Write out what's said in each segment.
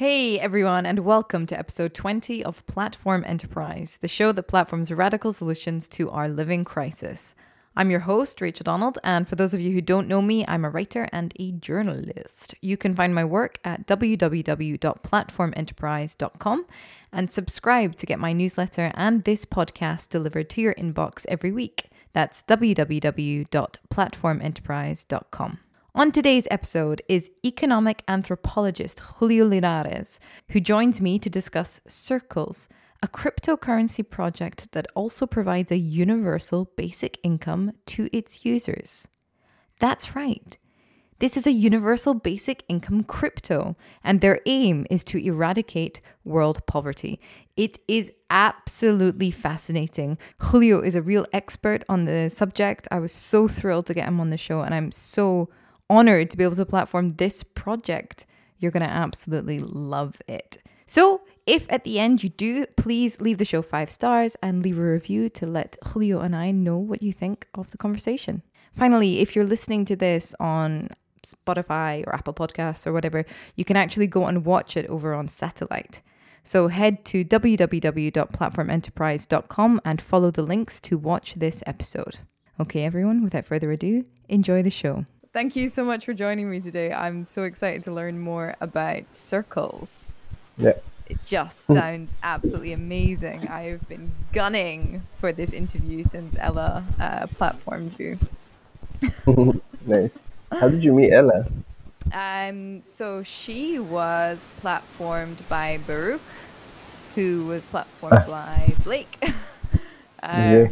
Hey everyone, and welcome to episode 20 of Platform Enterprise, the show that platforms radical solutions to our living crisis. I'm your host, Rachel Donald, and for those of you who don't know me, I'm a writer and a journalist. You can find my work at www.platformenterprise.com and subscribe to get my newsletter and this podcast delivered to your inbox every week. That's www.platformenterprise.com. On today's episode is economic anthropologist Julio Linares, who joins me to discuss Circles, a cryptocurrency project that also provides a universal basic income to its users. That's right. This is a universal basic income crypto, and their aim is to eradicate world poverty. It is absolutely fascinating. Julio is a real expert on the subject. I was so thrilled to get him on the show, and I'm so honored to be able to platform this project. You're going to absolutely love it. So, if at the end you do, please leave the show five stars and leave a review to let Julio and I know what you think of the conversation. Finally, if you're listening to this on Spotify or Apple Podcasts or whatever, you can actually go and watch it over on satellite. So head to www.platformenterprise.com and follow the links to watch this episode. Okay, everyone, without further ado, enjoy the show. Thank you so much for joining me today. I'm so excited to learn more about circles. Yeah. It just sounds absolutely amazing. I've been gunning for this interview since Ella uh, platformed you. nice. How did you meet Ella? Um, so she was platformed by Baruch, who was platformed by Blake. um, Yeah.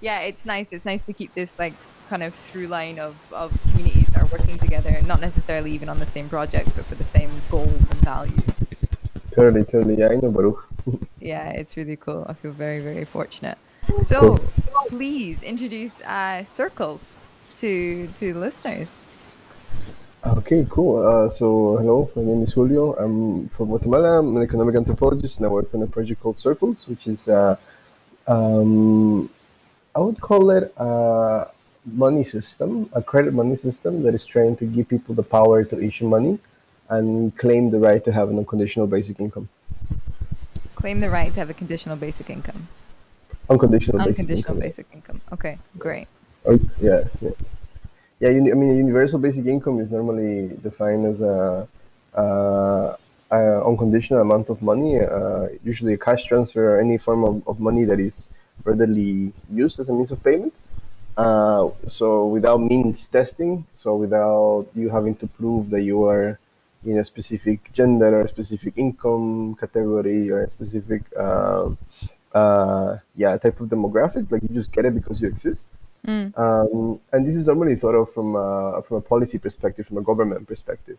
yeah, it's nice. It's nice to keep this like kind of through line of, of are working together, not necessarily even on the same projects, but for the same goals and values. Totally, totally. Yeah, I know Baruch. Yeah, it's really cool. I feel very, very fortunate. So, please introduce uh, circles to to the listeners. Okay, cool. Uh, so, hello, my name is Julio. I'm from Guatemala. I'm an economic anthropologist and I work on a project called Circles, which is, uh, um, I would call it a money system, a credit money system that is trying to give people the power to issue money and claim the right to have an unconditional basic income. Claim the right to have a conditional basic income. Unconditional, basic Unconditional income. basic income. Okay, great. Oh, yeah, yeah. Yeah, I mean, universal basic income is normally defined as a, uh, a unconditional amount of money, uh, usually a cash transfer or any form of, of money that is readily used as a means of payment. Uh, so without means testing, so without you having to prove that you are in a specific gender or a specific income category or a specific uh, uh, yeah type of demographic, like you just get it because you exist. Mm. Um, and this is normally thought of from a, from a policy perspective, from a government perspective.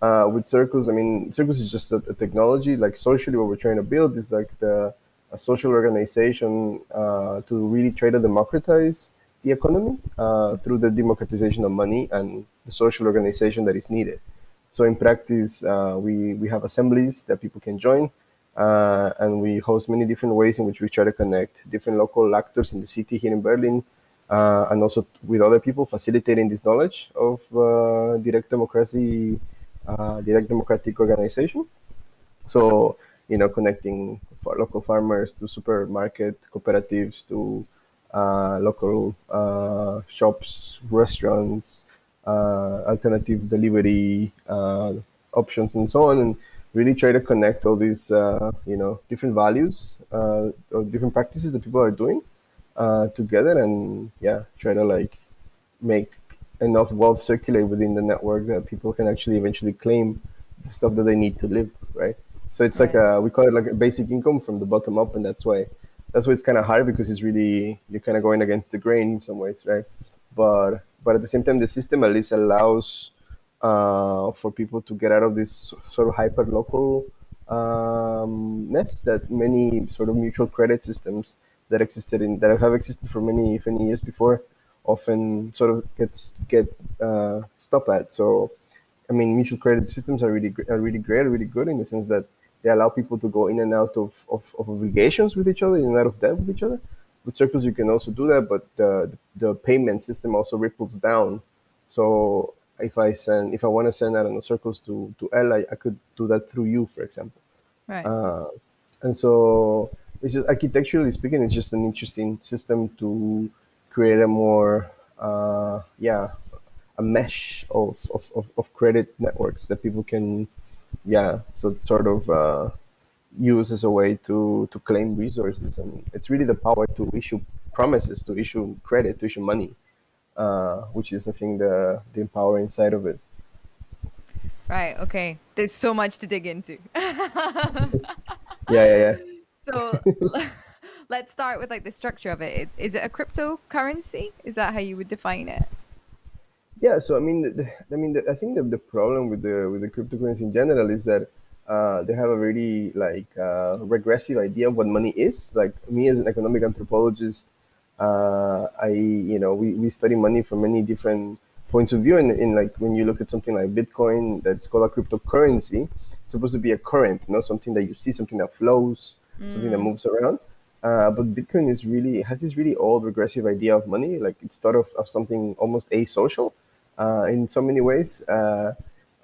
Uh, with Circles, I mean, Circles is just a, a technology. Like socially, what we're trying to build is like the a social organization uh, to really try to democratize the economy uh, through the democratization of money and the social organization that is needed. So in practice, uh, we we have assemblies that people can join, uh, and we host many different ways in which we try to connect different local actors in the city here in Berlin uh, and also with other people facilitating this knowledge of uh, direct democracy, uh, direct democratic organization. So, you know, connecting local farmers to supermarket cooperatives to local uh, shops, restaurants, uh, alternative delivery uh, options, and so on, and really try to connect all these, uh, you know, different values uh, or different practices that people are doing uh, together and yeah try to like make enough wealth circulate within the network that people can actually eventually claim the stuff that they need to live right? So it's like a we call it like a basic income from the bottom up and that's why that's why it's kind of hard because it's really you're kind of going against the grain in some ways right but but at the same time the system at least allows uh, for people to get out of this sort of hyper local um, nest that many sort of mutual credit systems that existed in that have existed for many many years before often sort of gets get uh, stopped at. So I mean, mutual credit systems are really are really great, really good in the sense that they allow people to go in and out of, of, of obligations with each other, in and out of debt with each other. With circles, you can also do that, but the the payment system also ripples down. So if I send if I want to send I don't know circles to to L, I, I could do that through you, for example. Right. Uh, and so it's just architecturally speaking, it's just an interesting system to create a more uh, yeah a mesh of, of, of, of credit networks that people can yeah so sort of uh, use as a way to to claim resources and it's really the power to issue promises to issue credit to issue money uh, which is i think the the empowering side of it Right. Okay. There's so much to dig into. yeah yeah yeah so let's start with like the structure of it. Is, is it a cryptocurrency? Is that how you would define it? Yeah so i mean the, i mean the, i think the, the problem with the with the cryptocurrency in general is that uh, they have a really like uh, regressive idea of what money is. Like me as an economic anthropologist uh, i you know we, we study money from many different points of view. And in like when you look at something like bitcoin that's called a cryptocurrency it's supposed to be a current you know something that you see something that flows something that moves around. Uh, but Bitcoin is really has this really old regressive idea of money. Like it's thought of, of something almost asocial in so many ways. Uh,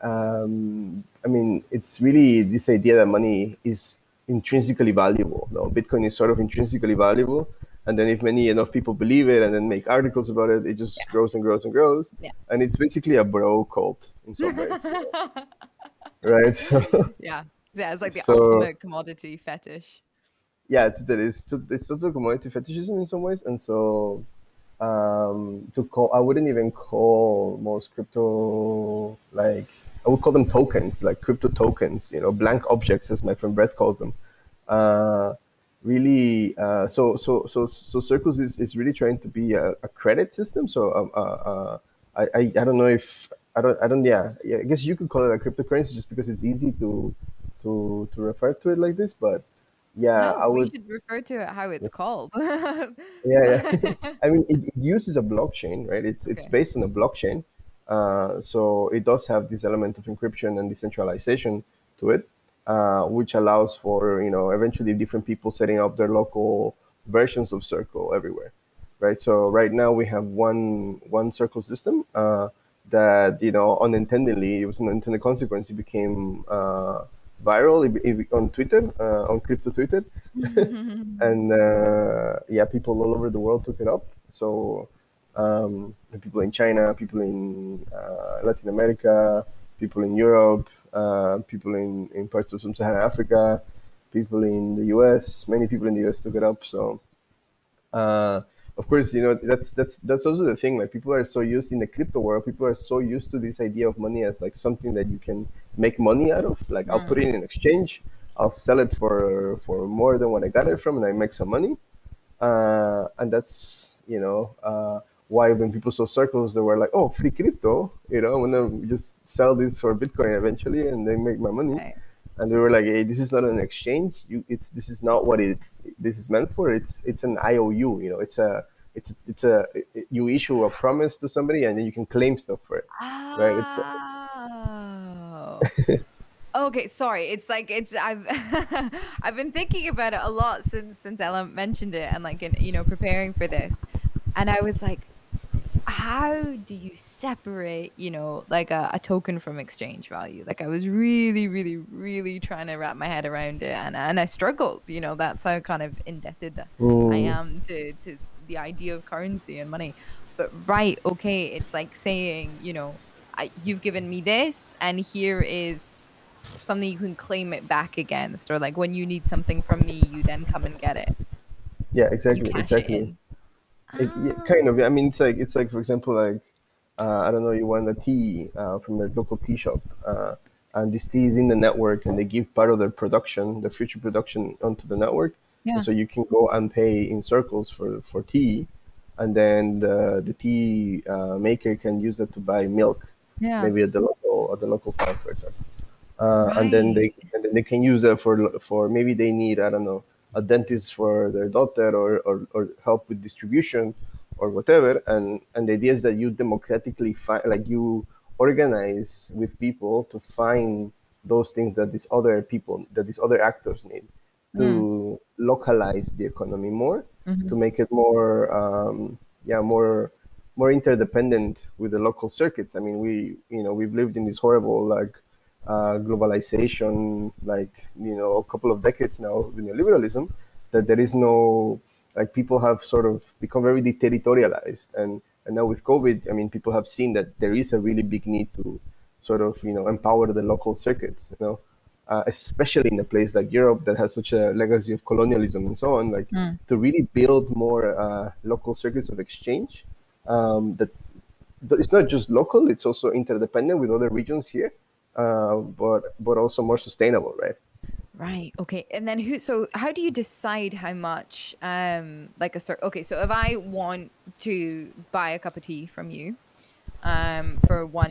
um, I mean, it's really this idea that money is intrinsically valuable. No, Bitcoin is sort of intrinsically valuable, and then if many enough people believe it and then make articles about it, it just grows and grows and grows. Yeah. And it's basically a bro cult in some ways, know, right? So, yeah. Yeah. It's like the So- ultimate commodity fetish. yeah, that is so it's sort of commodity fetishism in some ways, and so um, to call I wouldn't even call most crypto like I would call them tokens, like crypto tokens, you know, blank objects as my friend Brett calls them. Uh, really, uh, so so so so Circles is, is really trying to be a, a credit system. So um, uh, uh, I, I I don't know if I don't I don't yeah, yeah I guess you could call it a cryptocurrency just because it's easy to to to refer to it like this, but yeah, no, I we should refer to it how it's called. yeah, yeah. I mean, it, it uses a blockchain, right? It's it's based on a blockchain, uh, so it does have this element of encryption and decentralization to it, uh, which allows for you know eventually different people setting up their local versions of Circle everywhere, right? So right now we have one one Circle system uh, that you know unintendedly it was an unintended consequence. It became uh, viral on Twitter, uh, on crypto Twitter and uh, yeah, people all over the world took it up. So um, people in China, people in uh, Latin America, people in Europe, uh, people in, in parts of sub-Saharan Africa, people in the U.S. Many people in the U.S. took it up. So uh, of course, you know that's that's that's also the thing. Like people are so used in the crypto world, people are so used to this idea of money as like something that you can make money out of. Like I'll put it in an exchange, I'll sell it for for more than what I got it from, and I make some money. Uh, and that's you know uh, why when people saw circles, they were like, "Oh, free crypto!" You know, I'm gonna just sell this for Bitcoin eventually, and they make my money Right. And they were like, "Hey, this is not an exchange. You, it's this is not what it this is meant for. It's it's an IOU. You know, it's a it's a, it's a it- you issue a promise to somebody, and then you can claim stuff for it. Right, it's Oh. okay, sorry. It's like it's I've I've been thinking about it a lot since since Ella mentioned it and like in you know preparing for this, and I was like, how do you separate you know like a, a token from exchange value? Like I was really really really trying to wrap my head around it, and and I struggled. You know that's how kind of indebted I Mm. am to to the idea of currency and money. But right, okay, it's like saying, you know, I, you've given me this, and here is something you can claim it back against, or like when you need something from me, you then come and get it. Yeah, exactly, exactly. It in. It, yeah, kind of. yeah. I mean, it's like it's like for example, like uh, I don't know, you want a tea uh, from a local tea shop, uh, and this tea is in the network, and they give part of their production, their future production, onto the network. Yeah. And so you can go and pay in circles for for tea, and then the the tea uh, maker can use that to buy milk, Yeah. maybe at the local at the local farm, for example. Uh, And then they and then they can use that for for maybe they need I don't know a dentist for their daughter or, or, or help with distribution or whatever and and the idea is that you democratically find like you organize with people to find those things that these other people that these other actors need to localize the economy more to make it more um, yeah more more interdependent with the local circuits. I mean, we you know we've lived in this horrible like uh, globalization, like you know a couple of decades now with neoliberalism, that there is no like people have sort of become very deterritorialized and and now with covid i mean people have seen that there is a really big need to sort of you know empower the local circuits you know uh, especially in a place like europe that has such a legacy of colonialism and so on like mm. to really build more uh, local circuits of exchange um, that it's not just local it's also interdependent with other regions here uh, but but also more sustainable right Right. Okay. And then who? So how do you decide how much? Um, like a sort. Okay. So if I want to buy a cup of tea from you, um, for one,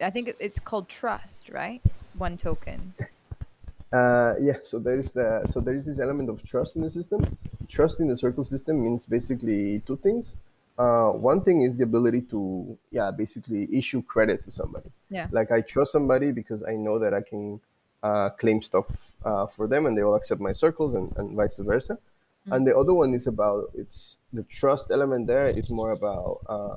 I think it's called trust, right? One token. Uh, yeah. So there is the so there is this element of trust in the system. Trust in the circle system means basically two things. Uh, one thing is the ability to yeah basically issue credit to somebody. Yeah. Like I trust somebody because I know that I can uh, claim stuff uh, for them and they will accept my circles and, and vice versa. Mm-hmm. And the other one is about it's the trust element there is more about uh,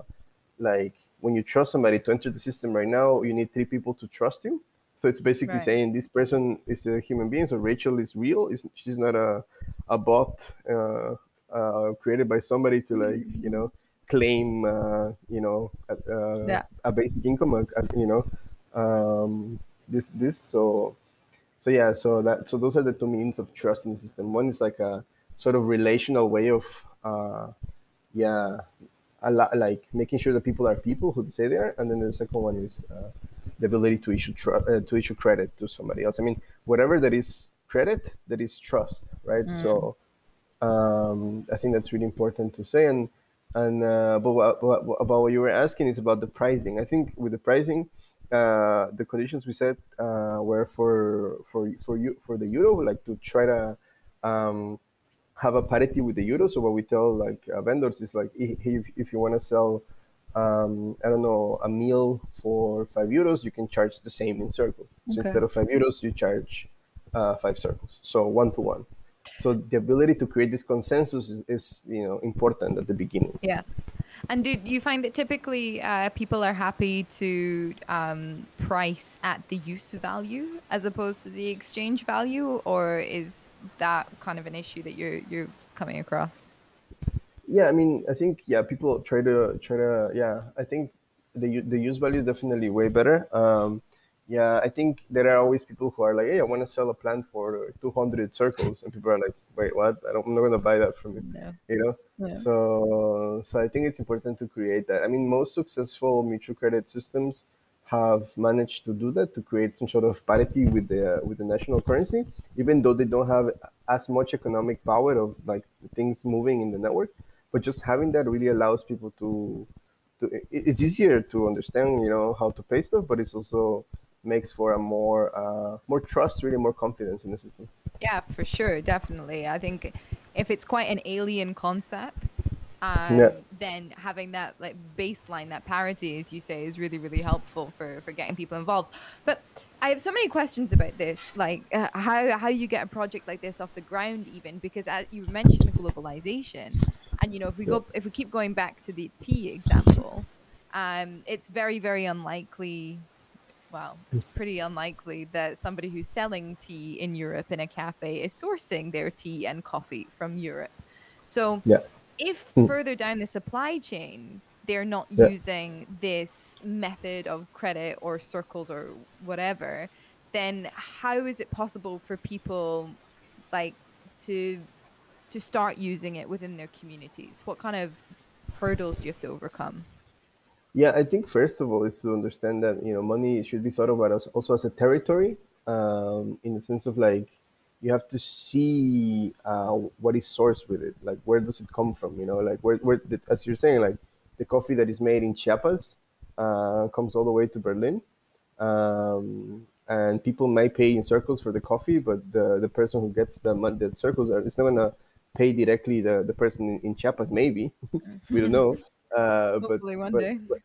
like when you trust somebody to enter the system right now, you need three people to trust you. So it's basically right. saying this person is a human being. So Rachel is real. Is she's not a a bot uh, uh, created by somebody to like you know claim uh, you know uh, yeah. a basic income. you know um, this this so so yeah so that so those are the two means of trust in the system one is like a sort of relational way of uh yeah a lot like making sure that people are people who say they are and then the second one is uh, the ability to issue tr- uh, to issue credit to somebody else i mean whatever that is credit that is trust right mm. so um, i think that's really important to say and and uh, but what, what, about what you were asking is about the pricing i think with the pricing uh, the conditions we set uh, were for for for you for the euro, like to try to um, have a parity with the euro. So what we tell like uh, vendors is like if, if you want to sell, um, I don't know, a meal for five euros, you can charge the same in circles. So okay. instead of five euros, you charge uh, five circles. So one to one. So the ability to create this consensus is, is you know important at the beginning. Yeah. And do you find that typically uh, people are happy to um, price at the use value as opposed to the exchange value, or is that kind of an issue that you're you're coming across? Yeah, I mean, I think yeah, people try to try to yeah. I think the the use value is definitely way better. Um, yeah, I think there are always people who are like, hey, I want to sell a plant for 200 circles, and people are like, wait, what? I don't, I'm not going to buy that from you. Yeah. You know. So, so I think it's important to create that. I mean, most successful mutual credit systems have managed to do that to create some sort of parity with the with the national currency, even though they don't have as much economic power of like things moving in the network. But just having that really allows people to to. It's easier to understand, you know, how to pay stuff, but it's also makes for a more uh, more trust, really more confidence in the system. Yeah, for sure, definitely. I think if it's quite an alien concept, um, yeah. then having that like baseline, that parity, as you say, is really really helpful for for getting people involved. But I have so many questions about this, like uh, how how you get a project like this off the ground, even because as you mentioned globalization, and you know if we go if we keep going back to the tea example, um, it's very very unlikely well, it's pretty unlikely that somebody who's selling tea in Europe in a cafe is sourcing their tea and coffee from Europe. So, yeah. if hmm. further down the supply chain, they're not yeah. using this method of credit or circles or whatever, then how is it possible for people like to to start using it within their communities? What kind of hurdles do you have to overcome? Yeah, I think first of all is to understand that you know money should be thought about as also as a territory, um, in the sense of like you have to see uh, what is sourced with it, like where does it come from? You know, like where where the, as you're saying, like the coffee that is made in Chiapas uh, comes all the way to Berlin, um, and people may pay in circles for the coffee, but the the person who gets the money, the circles, it's not gonna pay directly the the person in, in Chiapas. Maybe we don't know. Uh, hopefully but, one but, day. But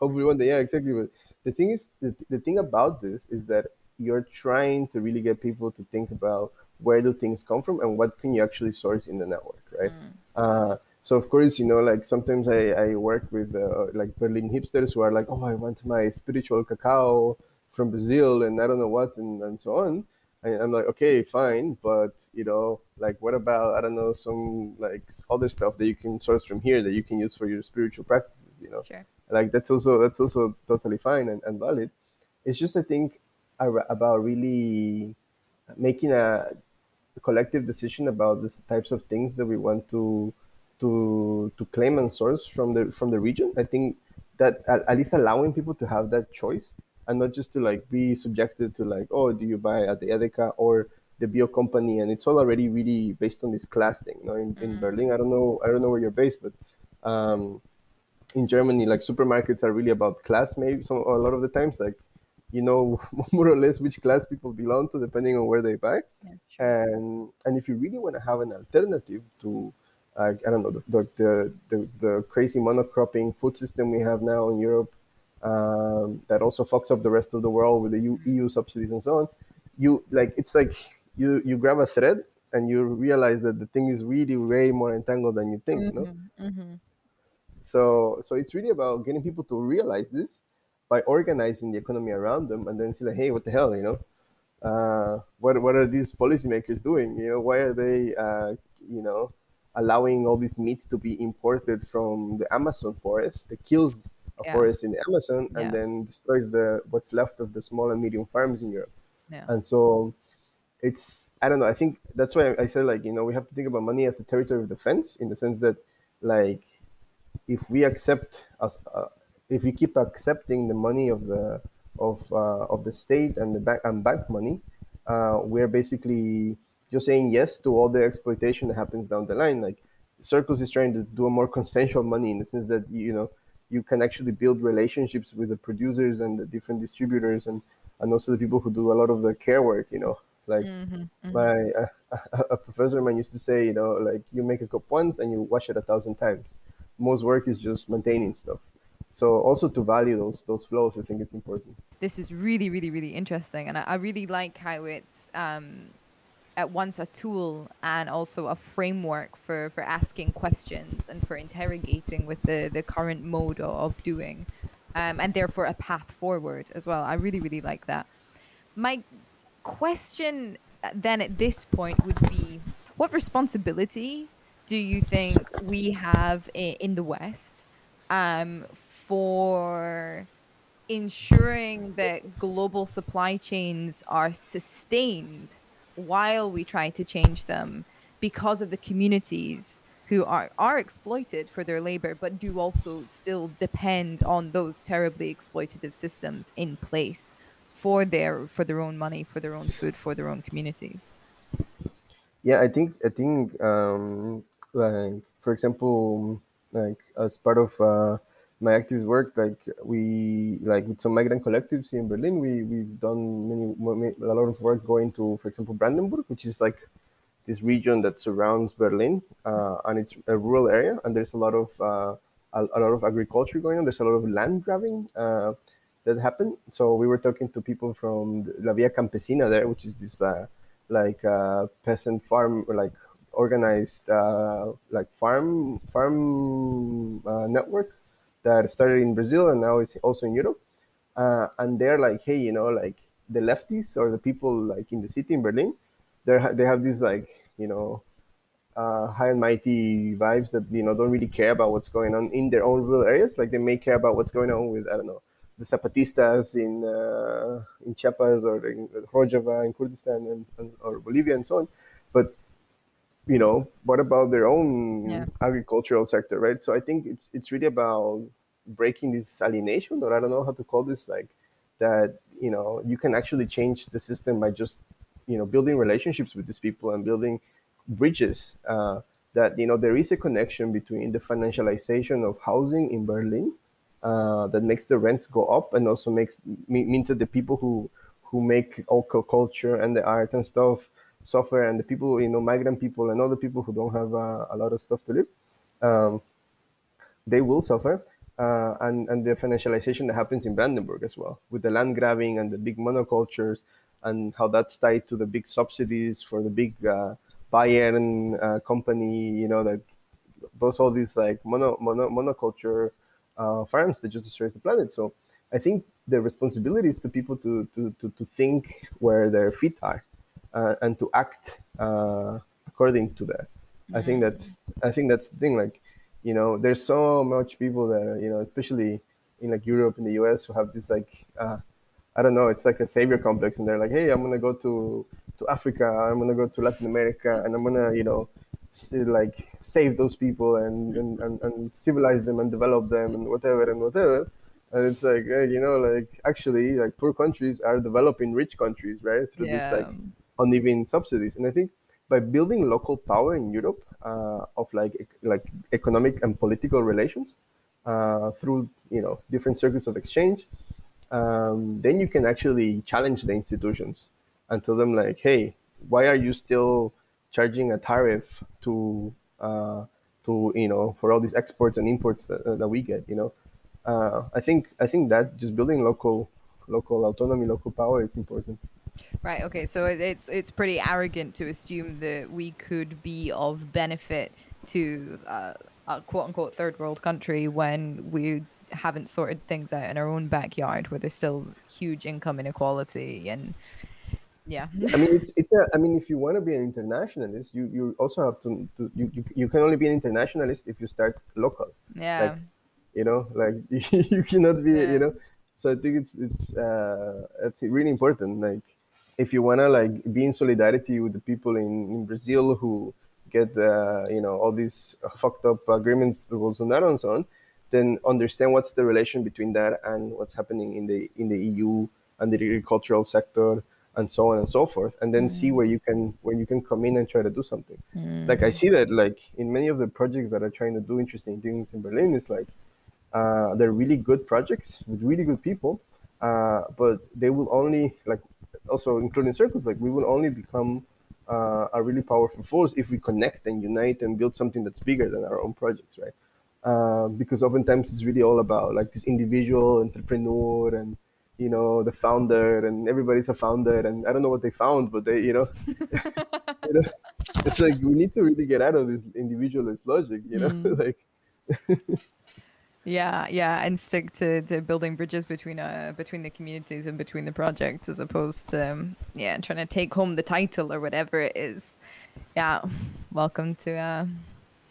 hopefully one day, yeah, exactly. But the thing is, the, the thing about this is that you're trying to really get people to think about where do things come from and what can you actually source in the network, right? Mm. Uh, So of course, you know, like sometimes I, I work with uh, like Berlin hipsters who are like, oh, I want my spiritual cacao from Brazil and I don't know what and, and so on. And I'm like, okay, fine, but you know, like what about I don't know some like other stuff that you can source from here that you can use for your spiritual practices, you know? Sure. Like that's also that's also totally fine and, and valid. It's just I think about really making a collective decision about the types of things that we want to to to claim and source from the from the region. I think that at, at least allowing people to have that choice and not just to like be subjected to like oh do you buy at the Edeka or the bio company and it's all already really based on this class thing. You know, in, in mm. Berlin, I don't know I don't know where you're based, but um, in Germany, like supermarkets are really about class. Maybe some a lot of the times, like you know more or less which class people belong to depending on where they buy. Yeah, sure. And and if you really want to have an alternative to uh, I don't know the, the, the, the, crazy monocropping food system we have now in Europe um, that also fucks up the rest of the world with the EU, EU subsidies and so on. You like it's like you you grab a thread and you realize that the thing is really way more entangled than you think. Mm-hmm, know? Mm-hmm. So so it's really about getting people to realize this by organizing the economy around them and then see like, hey, what the hell, you know? Uh, what what are these policymakers doing? You know, why are they uh, you know allowing all this meat to be imported from the Amazon forest that kills a yeah. forest in the Amazon and yeah. then destroys the what's left of the small and medium farms in Europe. Yeah. And so it's I don't know. I think that's why I said like you know we have to think about money as a territory of defense in the sense that like if we accept uh, if we keep accepting the money of the of uh, of the state and the bank and bank money, uh, we're basically just saying yes to all the exploitation that happens down the line. Like Circles is trying to do a more consensual money in the sense that you know you can actually build relationships with the producers and the different distributors and and also the people who do a lot of the care work. You know, like mm-hmm, mm-hmm. my uh, a professor of mine used to say, you know, like you make a cup once and you wash it a thousand times. Most work is just maintaining stuff. So also to value those those flows, I think it's important. This is really, really, really interesting, and I, I really like how it's um, at once a tool and also a framework for, for asking questions and for interrogating with the, the current mode of doing, um, and therefore a path forward as well. I really, really like that. My question uh, then at this point would be what responsibility do you think we have in the West um, for ensuring that global supply chains are sustained while we try to change them because of the communities who are, are exploited for their labor, but do also still depend on those terribly exploitative systems in place for their for their own money, for their own food, for their own communities. Yeah, I think I think um, like for example, like as part of uh, my activist work, like we like with some migrant collectives here in Berlin, we we've done many a lot of work going to, for example, Brandenburg, which is like this region that surrounds Berlin, uh, and it's a rural area, and there's a lot of uh, a, a, lot of agriculture going on. There's a lot of land grabbing uh, that happened. So we were talking to people from La Via Campesina there, which is this uh, like uh, peasant farm, like organized uh, like farm farm network that started in Brazil and now it's also in Europe. Uh, and they're like, hey, you know, like the lefties or the people like in the city in Berlin, they they have these like, you know, uh, high and mighty vibes that you know don't really care about what's going on in their own rural areas. Like they may care about what's going on with I don't know the Zapatistas in uh, in Chiapas or in Rojava in Kurdistan and, and, or Bolivia and so on, but you know what about their own yeah. agricultural sector right so i think it's it's really about breaking this alienation or i don't know how to call this like that you know you can actually change the system by just you know building relationships with these people and building bridges uh, that you know there is a connection between the financialization of housing in berlin uh, that makes the rents go up and also makes means that the people who who make all culture and the art and stuff software and the people, you know, migrant people and other people who don't have uh, a lot of stuff to live, um, they will suffer. Uh, and, and the financialization that happens in Brandenburg as well, with the land grabbing and the big monocultures, and how that's tied to the big subsidies for the big uh, Bayer uh, company, you know, that both all these like mono, mono monoculture uh, farms that just destroys the planet. So I think the responsibility is to people to to to, to think where their feet are and to act uh, according to that. Mm-hmm. I think that's I think that's the thing. Like, you know, there's so much people that you know, especially in like Europe and the US, who have this like uh, I don't know, it's like a savior complex, and they're like, hey, I'm gonna go to to Africa, I'm gonna go to Latin America, and I'm gonna you know like save those people and, and, and, and civilize them and develop them and whatever and whatever and it's like you know like actually like poor countries are developing rich countries right through yeah. these like uneven subsidies. And i think by building local power in europe uh, of like like economic and political relations uh, through you know different circuits of exchange um, then you can actually challenge the institutions and tell them like hey why are you still charging a tariff to uh, to you know for all these exports and imports that, that we get? You know? Uh, I think I think that just building local local autonomy, local power, it's important. Right. Okay. So it's it's pretty arrogant to assume that we could be of benefit to uh, a quote unquote third world country when we haven't sorted things out in our own backyard, where there's still huge income inequality and yeah. I mean, it's it's. A, I mean, if you want to be an internationalist, you you also have to, to you, you you can only be an internationalist if you start local. Yeah. Like, you know like you cannot be yeah. you know so i think it's it's uh it's really important like if you want to like be in solidarity with the people in, in brazil who get uh, you know all these fucked up agreements and so on then understand what's the relation between that and what's happening in the in the eu and the agricultural sector and so on and so forth and then mm. see where you can where you can come in and try to do something mm. like i see that like in many of the projects that are trying to do interesting things in berlin it's like uh, they're really good projects with really good people, uh, but they will only like also including circles like we will only become uh, a really powerful force if we connect and unite and build something that's bigger than our own projects, right? Uh, because oftentimes it's really all about like this individual entrepreneur and you know the founder and everybody's a founder and I don't know what they found, but they you know, you know it's like we need to really get out of this individualist logic, you know, mm. like. Yeah, yeah, and stick to, to building bridges between uh between the communities and between the projects as opposed to um, yeah trying to take home the title or whatever it is. Yeah, welcome to uh,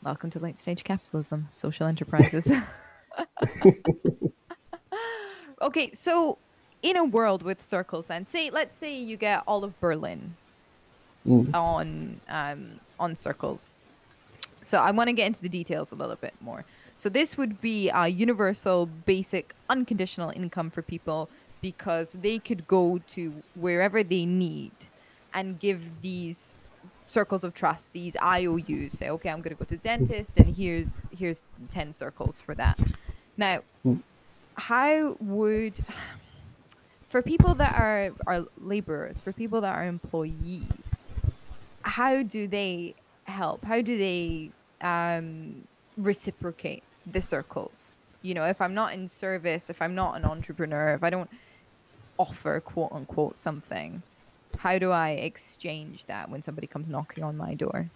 welcome to late stage capitalism, social enterprises. okay, so in a world with circles, then say let's say you get all of Berlin mm. on um, on circles. So I want to get into the details a little bit more. So this would be a universal, basic, unconditional income for people because they could go to wherever they need and give these circles of trust, these IOUs. Say, okay, I'm going to go to the dentist, and here's here's ten circles for that. Now, hmm. how would for people that are are laborers, for people that are employees, how do they help? How do they um, reciprocate the circles. You know, if I'm not in service, if I'm not an entrepreneur, if I don't offer quote unquote something, how do I exchange that when somebody comes knocking on my door?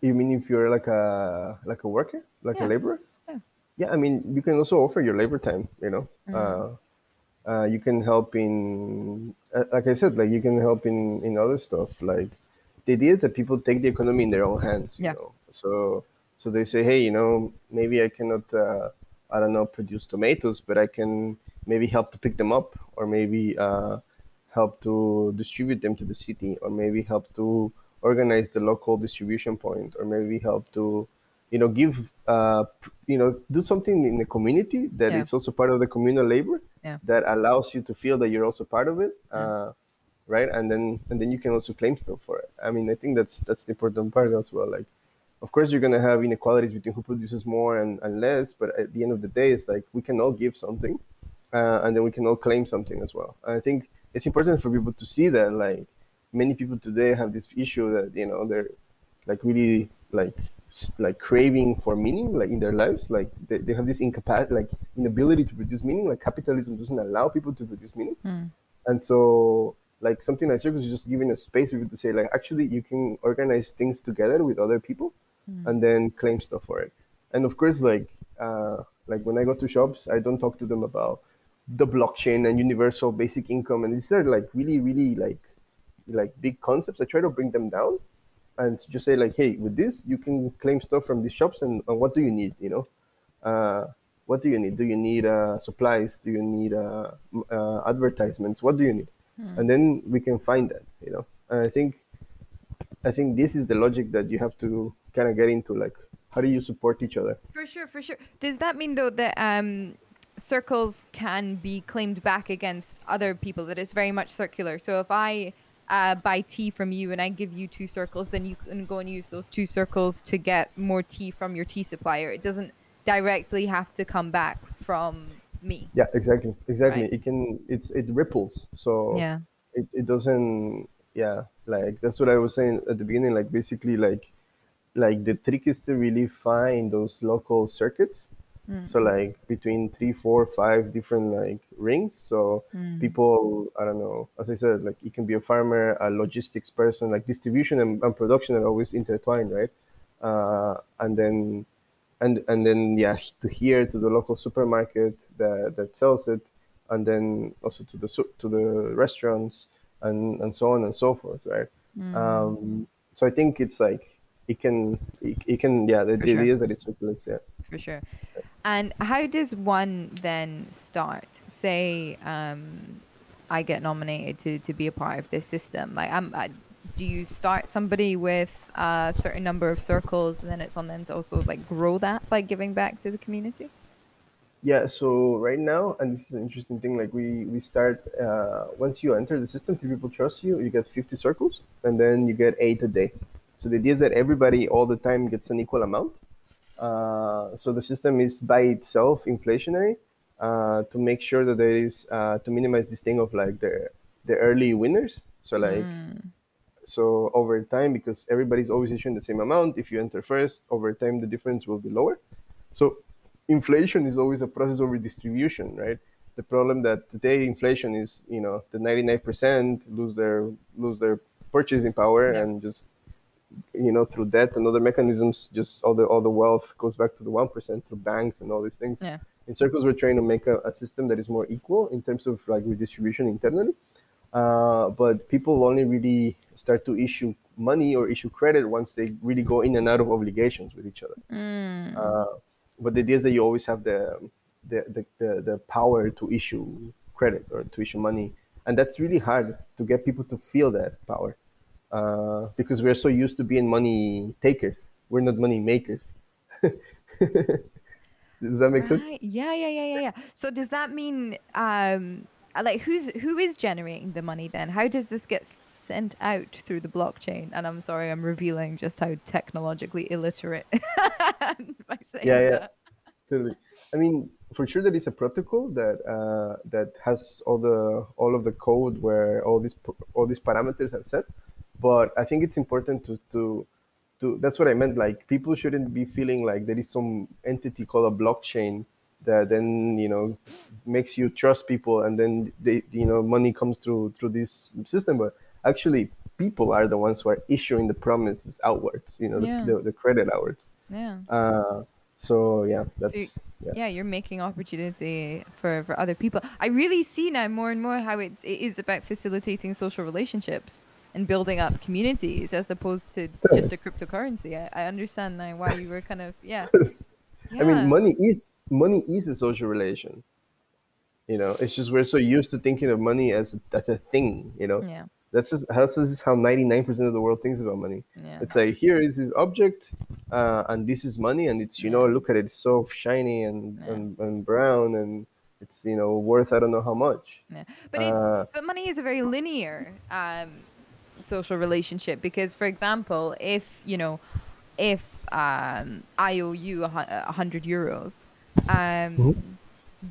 You mean if you're like a like a worker, like yeah. a laborer? Yeah. Yeah, I mean you can also offer your labor time. You know, mm-hmm. uh, uh, you can help in, uh, like I said, like you can help in in other stuff. Like the idea is that people take the economy in their own hands. You yeah. know, so so they say, hey, you know, maybe I cannot, uh, I don't know, produce tomatoes, but I can maybe help to pick them up, or maybe uh, help to distribute them to the city, or maybe help to organize the local distribution point, or maybe help to, you know, give, uh, you know, do something in the community that yeah. it's also part of the communal labor yeah. that allows you to feel that you're also part of it. Yeah. Uh, right and then and then you can also claim stuff for it i mean i think that's that's the important part as well like of course you're going to have inequalities between who produces more and, and less but at the end of the day it's like we can all give something uh, and then we can all claim something as well. And i think it's important for people to see that like many people today have this issue that you know they're like really like like craving for meaning like in their lives. Like they, they have this incapacity like inability to produce meaning. Like capitalism doesn't allow people to produce meaning. Mm. and so like something like circles is just giving a space for you to say like actually you can organize things together with other people and then claim stuff for it. And of course, like uh, like when I go to shops, I don't talk to them about the blockchain and universal basic income, and these are like really, really like like big concepts. I try to bring them down and just say like, hey, with this you can claim stuff from these shops, and, and what do you need? You know, uh, what do you need? Do you need uh, supplies? Do you need uh, uh advertisements? What do you need? Hmm. And then we can find that. You know, and I think I think this is the logic that you have to kind of get into. Like, how do you support each other? For sure, for sure. Does that mean though that um, circles can be claimed back against other people? That it's very much circular. So if I uh, buy tea from you and I give you two circles, then you can go and use those two circles to get more tea from your tea supplier. It doesn't directly have to come back from me. Yeah, exactly, exactly. Right. It can. It's it ripples. So yeah, it, it doesn't. Yeah, like that's what I was saying at the beginning. Like basically, like like the trick is to really find those local circuits Mm. So like between three, four, five different like rings. So mm. people, I don't know, as I said, like it can be a farmer, a logistics person, like distribution and, and production are always intertwined, right? Uh, and then, and and then yeah, to here to the local supermarket that that sells it, and then also to the to the restaurants and and so on and so forth, right? Mm. Um, so I think it's like it can it, it can yeah the, sure. idea is that it's circulates yeah for sure and how does one then start? Say, um, I get nominated to, to be a part of this system. Like, I'm, I, do you start somebody with a certain number of circles, and then it's on them to also like grow that by giving back to the community? Yeah. So right now, and this is an interesting thing. Like we we start uh, once you enter the system, three people trust you. You get 50 circles, and then you get eight a day. So the idea is that everybody all the time gets an equal amount uh, so the system is by itself inflationary uh, to make sure that there is uh, to minimize this thing of like the the early winners. So like mm. so over time because everybody's always issuing the same amount. If you enter first, over time the difference will be lower. So inflation is always a process of redistribution, right? The problem that today inflation is, you know, the 99% lose their lose their purchasing power yeah. and just you know through debt and other mechanisms just all the all the wealth goes back to the 1% through banks and all these things. Yeah. in circles we're trying to make a, a, system that is more equal in terms of like redistribution internally. Uh, but people only really start to issue money or issue credit once they really go in and out of obligations with each other. Mm. uh, but the idea is that you always have the the, the, the, the power to issue credit or to issue money. And that's really hard to get people to feel that power uh, because we're so used to being money takers. We're not money makers. does that make right. sense? Yeah, yeah, yeah, yeah, yeah. So does that mean um, like who's who is generating the money then? How does this get sent out through the blockchain? And I'm sorry, I'm revealing just how technologically illiterate by saying yeah, yeah, totally. I mean, for sure, there is a protocol that uh, that has all the all of the code where all these all these parameters are set but I think it's important to to to that's what I meant. Like people shouldn't be feeling like there is some entity called a blockchain that then you know makes you trust people, and then they you know money comes through through this system. But actually, people are the ones who are issuing the promises outwards. You know, yeah. the, the, the, credit outwards. Yeah. Uh, so yeah, that's. So yeah. yeah. you're making opportunity for, for other people. I really see now more and more how it, it is about facilitating social relationships and building up communities as opposed to just a cryptocurrency. I, I understand now why you were kind of yeah. yeah. I mean, money is money is a social relation. You know, it's just we're so used to thinking of money as that's a thing. You know, yeah. That's just how this is how ninety nine percent of the world thinks about money. Yeah. It's like here is this object, uh, and this is money, and it's you know look at it, it's so shiny and, yeah. and and brown and it's you know worth I don't know how much. Yeah. But it's uh, but money is a very linear um, social relationship because for example if you know if um, i owe you a, a hundred euros um, mm-hmm.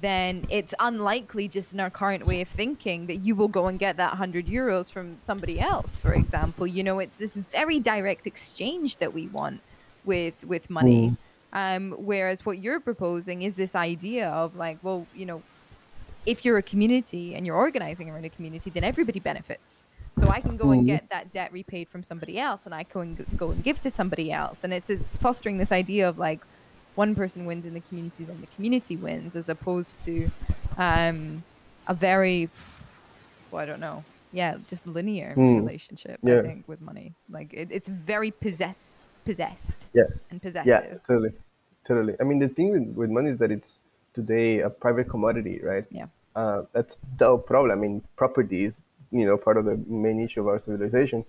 then it's unlikely just in our current way of thinking that you will go and get that 100 euros from somebody else for example you know it's this very direct exchange that we want with with money mm. um, whereas what you're proposing is this idea of like well you know if you're a community and you're organizing around a community then everybody benefits So I can go and Mhm. get that debt repaid from somebody else, and I can go and give to somebody else. And it's this fostering this idea of like one person wins in the community, then the community wins, as opposed to um, a very, well, I don't know, yeah, just linear Mm. relationship. I Yeah. think with money, like it, it's very possess possessed Yeah. and possessive. Yeah, totally, totally. I mean, the thing with, with money is that it's today a private commodity, right? Yeah. Uh, that's the problem. I mean, property is you know part of the main issue of our civilization,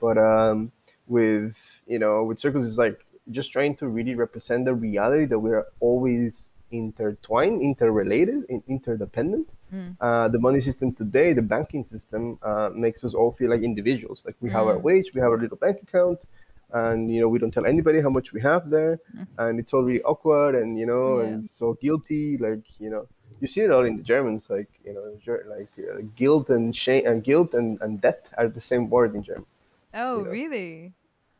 but um, with you know with circles, it's like just trying to really represent the reality that we're always intertwined, interrelated, and interdependent. Mm. Uh, the money system today, the banking system, uh, makes us all feel like individuals. Like we have our Mm. wage, we have our little bank account, and you know we don't tell anybody how much we have there, Mm. and it's all really awkward and you know Yeah. and so guilty. Like you know, you see it all in the Germans. Like you know, like uh, guilt and shame and guilt and, and debt are the same word in German. Oh, you know. really?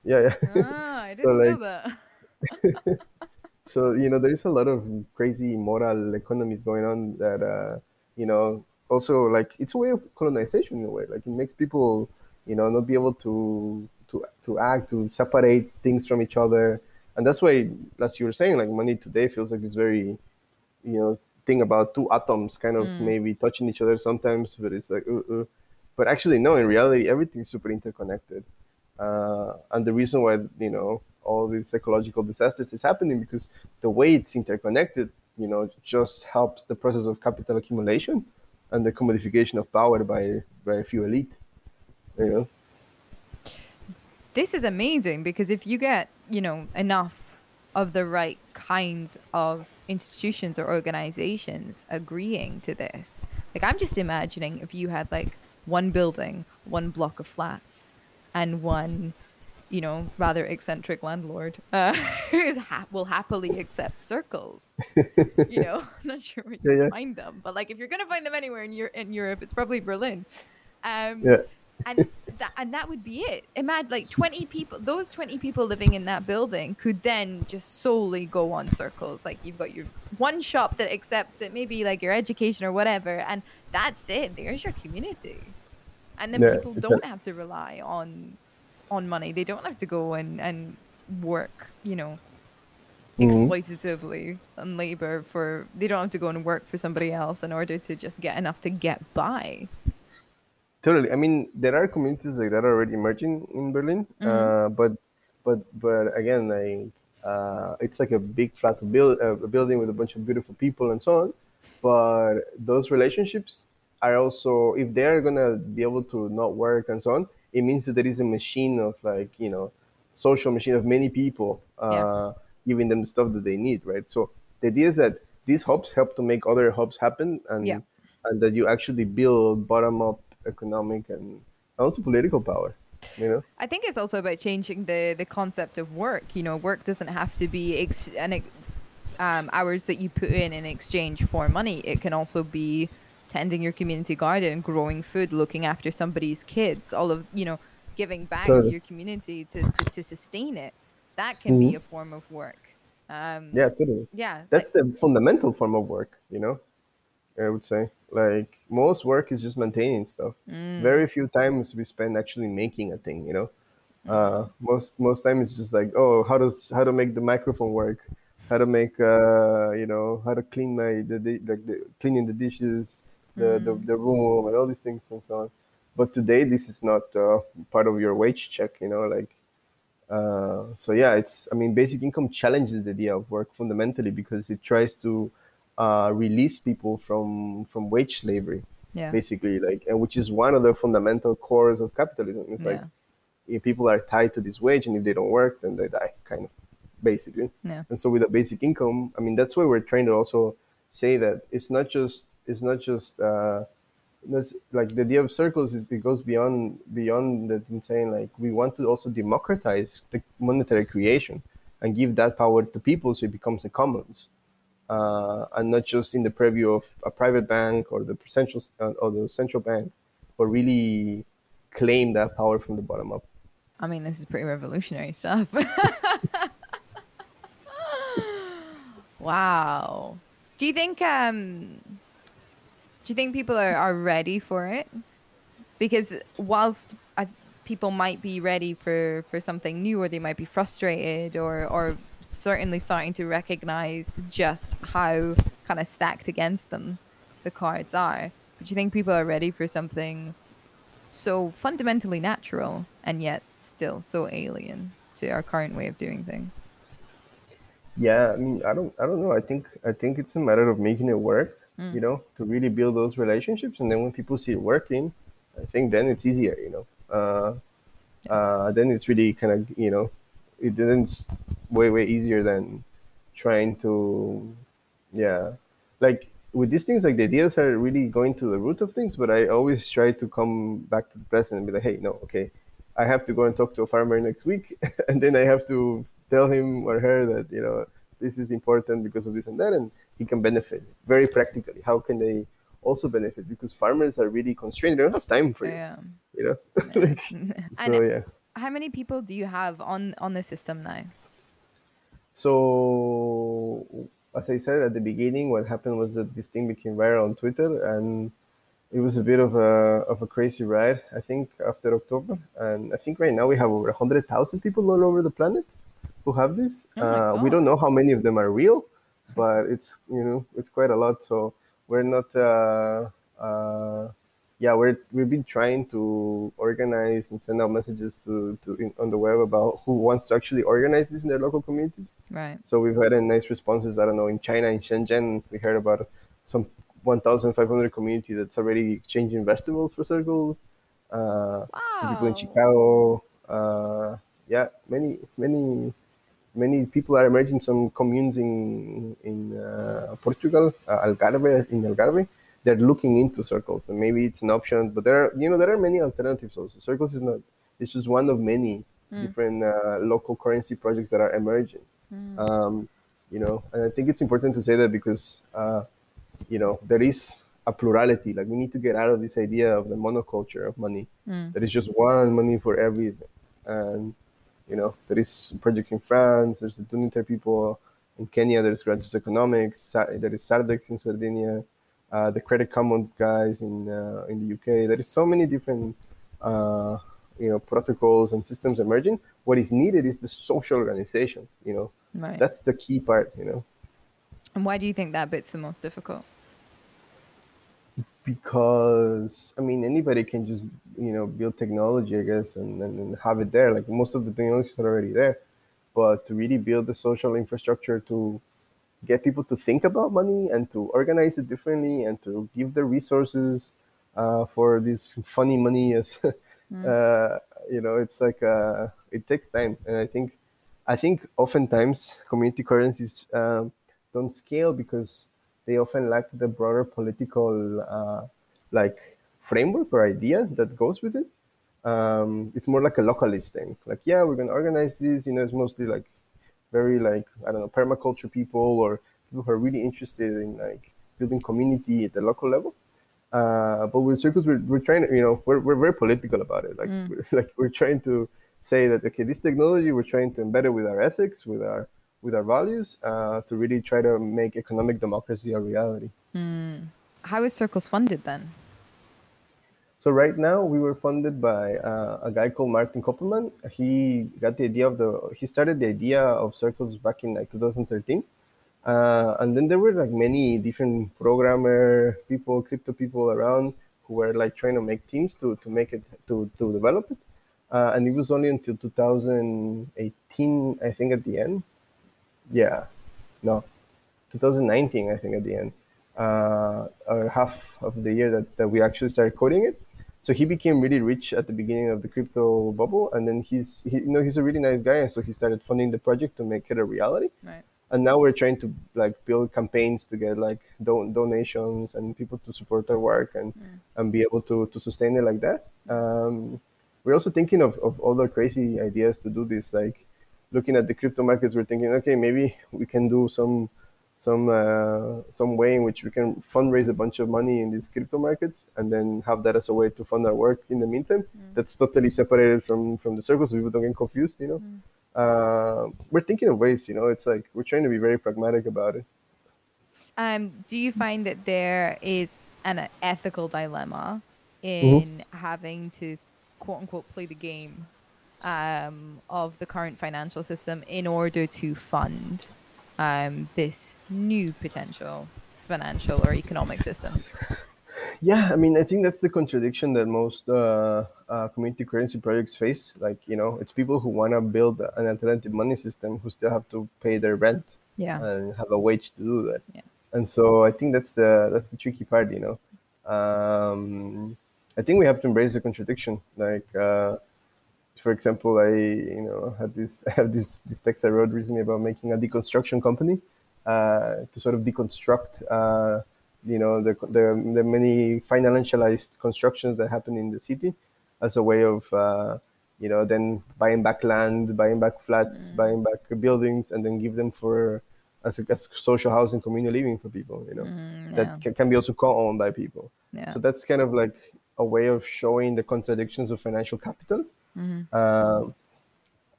Yeah, yeah. Ah, I didn't know like, that. so you know there is a lot of crazy moral economies going on that uh, you know also like it's a way of colonization in a way like it makes people you know not be able to to to act to separate things from each other and that's why as you were saying like money today feels like it's very you know thing about two atoms kind of Mm. maybe touching each other sometimes but it's like uh, uh. but actually no in reality everything's super interconnected uh, and the reason why you know all these ecological disasters is happening because the way it's interconnected you know just helps the process of capital accumulation and the commodification of power by by a few elite you know this is amazing because if you get you know enough of the right kinds of institutions or organizations agreeing to this. Like i'm just imagining if you had like one building one block of flats and one you know rather eccentric landlord uh, who's ha- will happily accept circles. You know i'm not sure where you Yeah, yeah. find them but like if you're gonna find them anywhere in, Euro- in europe it's probably berlin. Um, yeah and that and that would be it. Imagine like twenty people. Those twenty people living in that building could then just solely go on circles. Like you've got your one shop that accepts it, maybe like your education or whatever, and that's it. There's your community, and then Yeah, people don't have to rely on on money. They don't have to go and and work. You know. Mhm. Exploitatively and labor for they don't have to go and work for somebody else in order to just get enough to get by. Totally. I mean, there are communities like that already emerging in Berlin, uh, but but but again, like uh, it's like a big flat build, uh, a building with a bunch of beautiful people and so on. But those relationships are also, if they're gonna be able to not work and so on, it means that there is a machine of like you know, social machine of many people uh, giving them the stuff that they need, right? So the idea is that these hubs help to make other hubs happen, and Yeah. and that you actually build bottom up economic and also political power. You know, I think it's also about changing the the concept of work. You know, work doesn't have to be ex- an ex- um, hours that you put in in exchange for money. It can also be tending your community garden, growing food, looking after somebody's kids. All of you know, giving back to your community to, to, to sustain it. That can be a form of work. Um, yeah, totally. yeah, like- That's the fundamental form of work. You know, I would say like most work is just maintaining stuff. Mm. Very few times we spend actually making a thing. You know, uh, most most time it's just like oh how does how to make the microphone work, how to make uh, you know how to clean my the, the like the cleaning the dishes, the, the the room and all these things and so on. But today this is not uh, part of your wage check. You know, like uh, so yeah, it's I mean basic income challenges the idea of work fundamentally because it tries to uh, release people from from wage slavery yeah, basically like and which is one of the fundamental cores of capitalism. It's like if people are tied to this wage and if they don't work then they die kind of basically. yeah, And so with a basic income, I mean that's why we're trying to also say that it's not just it's not just uh, that's like the idea of circles is it goes beyond beyond that in saying like we want to also democratize the monetary creation and give that power to people so it becomes a commons uh, and not just in the purview of a private bank or the central uh, or the central bank but really claim that power from the bottom up I mean, this is pretty revolutionary stuff. wow. Do you think um do you think people are, are ready for it? because whilst I, people might be ready for for something new or they might be frustrated or or certainly starting to recognize just how kind of stacked against them the cards are. But you think people are ready for something so fundamentally natural and yet still so alien to our current way of doing things? Yeah i mean i don't i don't know. I think i think it's a matter of making it work mm. you know to really build those relationships. And then when people see it working i think then it's easier you know. Uh, uh, then it's really kind of you know it then it's way way easier than trying to yeah. Like with these things like the ideas are really going to the root of things but i always try to come back to the present and be like hey no okay. I have to go and talk to a farmer next week and then i have to tell him or her that you know this is important because of this and that and he can benefit very practically. How can they also benefit? Because farmers are really constrained. They don't have time for yeah. you you know like, so yeah. how many people do you have on on the system now so as i said at the beginning what happened was that this thing became viral on twitter and it was a bit of a of a crazy ride i think after october. And i think right now we have over 100000 people all over the planet who have this. Oh uh, we don't know how many of them are real but it's you know it's quite a lot. So we're not uh, uh, yeah, we're we've been trying to organize and send out messages to to in, on the web about who wants to actually organize this in their local communities. Right. So we've had a nice responses. I don't know in China in Shenzhen we heard about some 1,500 community that's already exchanging vegetables for circles. Uh, wow. Some people in Chicago. Uh, yeah, many many many people are emerging. Some communes in in uh, Portugal, uh, Algarve in Algarve they're looking into circles and maybe it's an option but there are you know there are many alternatives also. Circles is not it's just one of many mm. different uh, local currency projects that are emerging. Mm. um, you know and i think it's important to say that because uh, you know there is a plurality. Like we need to get out of this idea of the monoculture of money. Mm. there is just one money for everything. And you know there is projects in france there's the Duniter people. In kenya there's Grassroots Economics there is sardex in sardinia uh, the Credit Commons guys in uh, in the UK. There is so many different uh, you know protocols and systems emerging. What is needed is the social organization. You know, right. that's the key part. You know. And why do you think that bit's the most difficult? Because I mean, anybody can just you know build technology, I guess, and, and, and have it there. Like most of the technologies are already there, but to really build the social infrastructure to get people to think about money and to organize it differently and to give the resources uh, for this funny money. As mm. uh, you know it's like uh, it takes time. And i think i think oftentimes community currencies um, don't scale because they often lack the broader political uh, like framework or idea that goes with it. Um, it's more like a localist thing. Like yeah we're going to organize this. You know it's mostly like very like I don't know permaculture people or people who are really interested in like building community at the local level. Uh, but with circles, we're, we're trying to you know we're, we're very political about it. Like mm. we're, like we're trying to say that okay, this technology we're trying to embed it with our ethics, with our with our values, uh, to really try to make economic democracy a reality. Mm. How is Circles funded then? So right now we were funded by uh, a guy called Martin Köppelmann. He got the idea of the he started the idea of circles back in like 2013. Uh, and then there were like many different programmer people, crypto people around who were like trying to make teams to, to make it to, to develop it. Uh, and it was only until 2018, I think, at the end. Yeah, no, 2019, I think, at the end, uh, or half of the year that, that we actually started coding it so he became really rich at the beginning of the crypto bubble and then he's he, you know he's a really nice guy and so he started funding the project to make it a reality. Right. And now we're trying to like build campaigns to get like don- donations and people to support our work and mm. and be able to to sustain it like that. Um, we're also thinking of, of other crazy ideas to do this like looking at the crypto markets we're thinking okay maybe we can do some some uh, some way in which we can fundraise a bunch of money in these crypto markets and then have that as a way to fund our work in the meantime. Mm. That's totally separated from from the circles. So people don't get confused, you know. Mm. Uh, we're thinking of ways, you know. It's like we're trying to be very pragmatic about it. Um, do you find that there is an ethical dilemma in having to quote unquote play the game um, of the current financial system in order to fund um, this new potential financial or economic system. Yeah, I mean, I think that's the contradiction that most uh, uh, community currency projects face. Like, you know, it's people who want to build an alternative money system who still have to pay their rent Yeah. and have a wage to do that. Yeah. And so I think that's the that's the tricky part, you know. Um, I think we have to embrace the contradiction. Like, uh, for example, I you know had this I have this this text I wrote recently about making a deconstruction company uh, to sort of deconstruct uh, you know the, the the many financialized constructions that happen in the city as a way of uh, you know then buying back land, buying back flats, buying back buildings, and then give them for as, a, as social housing, communal living for people. You know Mm, yeah. that can, can be also co-owned by people. Yeah. So that's kind of like a way of showing the contradictions of financial capital, Mhm. um,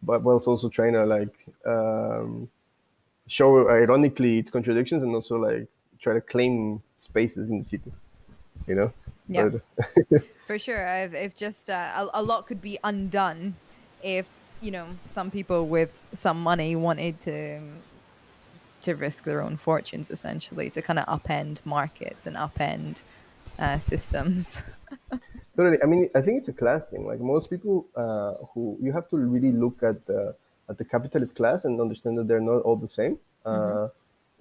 but whilst also trying to like um, show ironically its contradictions and also like try to claim spaces in the city. You know. Yeah. For sure, if, if just uh, a, a lot could be undone if you know some people with some money wanted to to risk their own fortunes, essentially, to kind of upend markets and upend uh, systems. Totally. I mean, I think it's a class thing. Like most people, uh, who you have to really look at the at the capitalist class and understand that they're not all the same. Uh,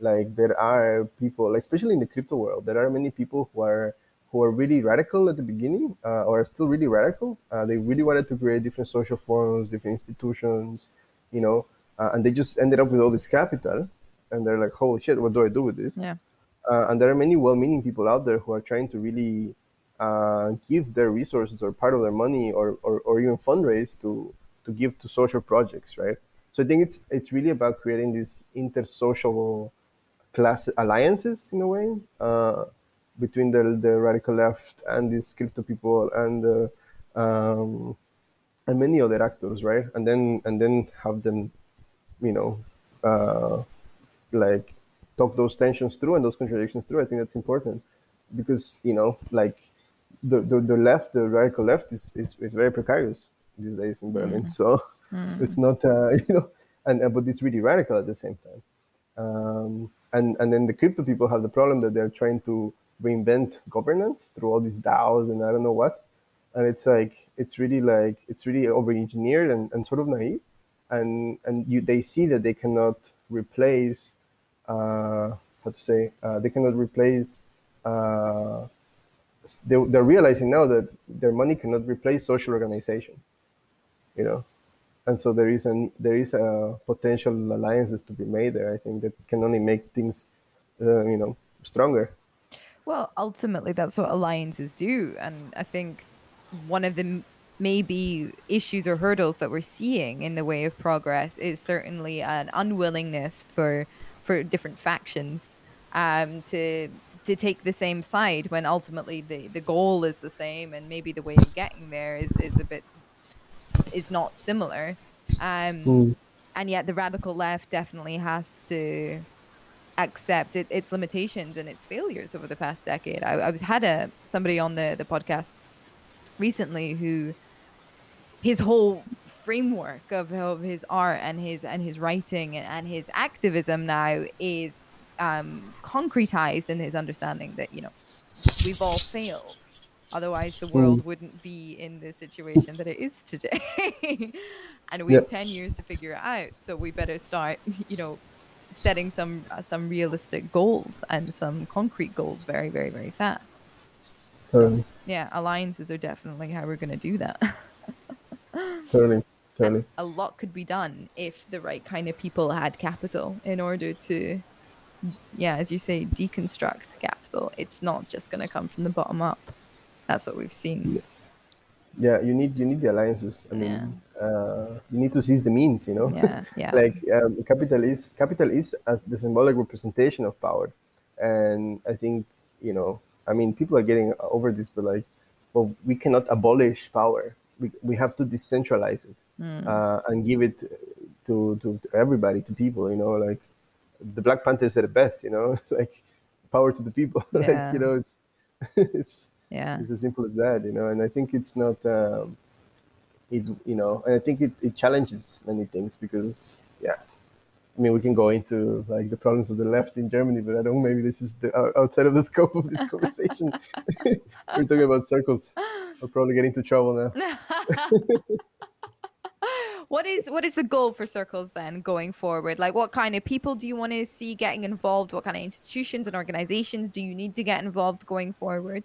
like there are people, like, especially in the crypto world, there are many people who are who are really radical at the beginning, uh, or are still really radical. Uh, they really wanted to create different social forms, different institutions, you know, uh, and they just ended up with all this capital, and they're like, "Holy shit, what do I do with this?" yeah. uh, and there are many well-meaning people out there who are trying to really uh, give their resources or part of their money or, or, or even fundraise to to give to social projects, right? So I think it's it's really about creating these intersocial class alliances in a way uh, between the the radical left and these crypto people and the, um, and many other actors, right? And then and then have them, you know, uh, like talk those tensions through and those contradictions through. I think that's important because you know, like the the, the left, the radical left, is, is is very precarious these days in Berlin. So it's not uh, you know, and uh, but it's really radical at the same time. Um, and and then the crypto people have the problem that they're trying to reinvent governance through all these DAOs and I don't know what. And it's like it's really like it's really over engineered and, and sort of naive. And and you they see that they cannot replace uh, how to say uh, they cannot replace uh, they, they're realizing now that their money cannot replace social organization you know and so there is an there is a potential alliances to be made there i think that can only make things uh, you know stronger Well, ultimately, that's what alliances do. And I think one of the maybe issues or hurdles that we're seeing in the way of progress is certainly an unwillingness for for different factions um, to to take the same side when ultimately the, the goal is the same and maybe the way of getting there is, is a bit is not similar. Um, and yet the radical left definitely has to accept it, its limitations and its failures over the past decade. I, I was had a somebody on the the podcast recently who his whole framework of, of his art and his and his writing and, and his activism now is um, concretized in his understanding that you know we've all failed. Otherwise the world wouldn't be in the situation that it is today. And we have 10 years to figure it out so we better start you know setting some uh, some realistic goals and some concrete goals very very very fast. Totally. Yeah alliances are definitely how we're going to do that. Totally totally. A lot could be done if the right kind of people had capital in order to yeah as you say deconstruct capital. It's not just going to come from the bottom up. That's what we've seen. Yeah you need you need the alliances. I mean uh, you need to seize the means you know? Yeah yeah. Like um, capital is capital is as the symbolic representation of power. And i think you know i mean people are getting over this but like well we cannot abolish power. We, we have to decentralize it Hmm. uh, and give it to, to, to everybody to people you know? Like the black panthers said the best you know like power to the people like Yeah. you know it's it's Yeah. It's as simple as that, you know. And I think it's not, um, it you know, and I think it, it challenges many things because yeah, I mean we can go into like the problems of the left in Germany, but I don't. Maybe this is the, outside of the scope of this conversation. We're talking about circles. I'll probably get into trouble now. What is what is the goal for circles then going forward like what kind of people do you want to see getting involved what kind of institutions and organizations do you need to get involved going forward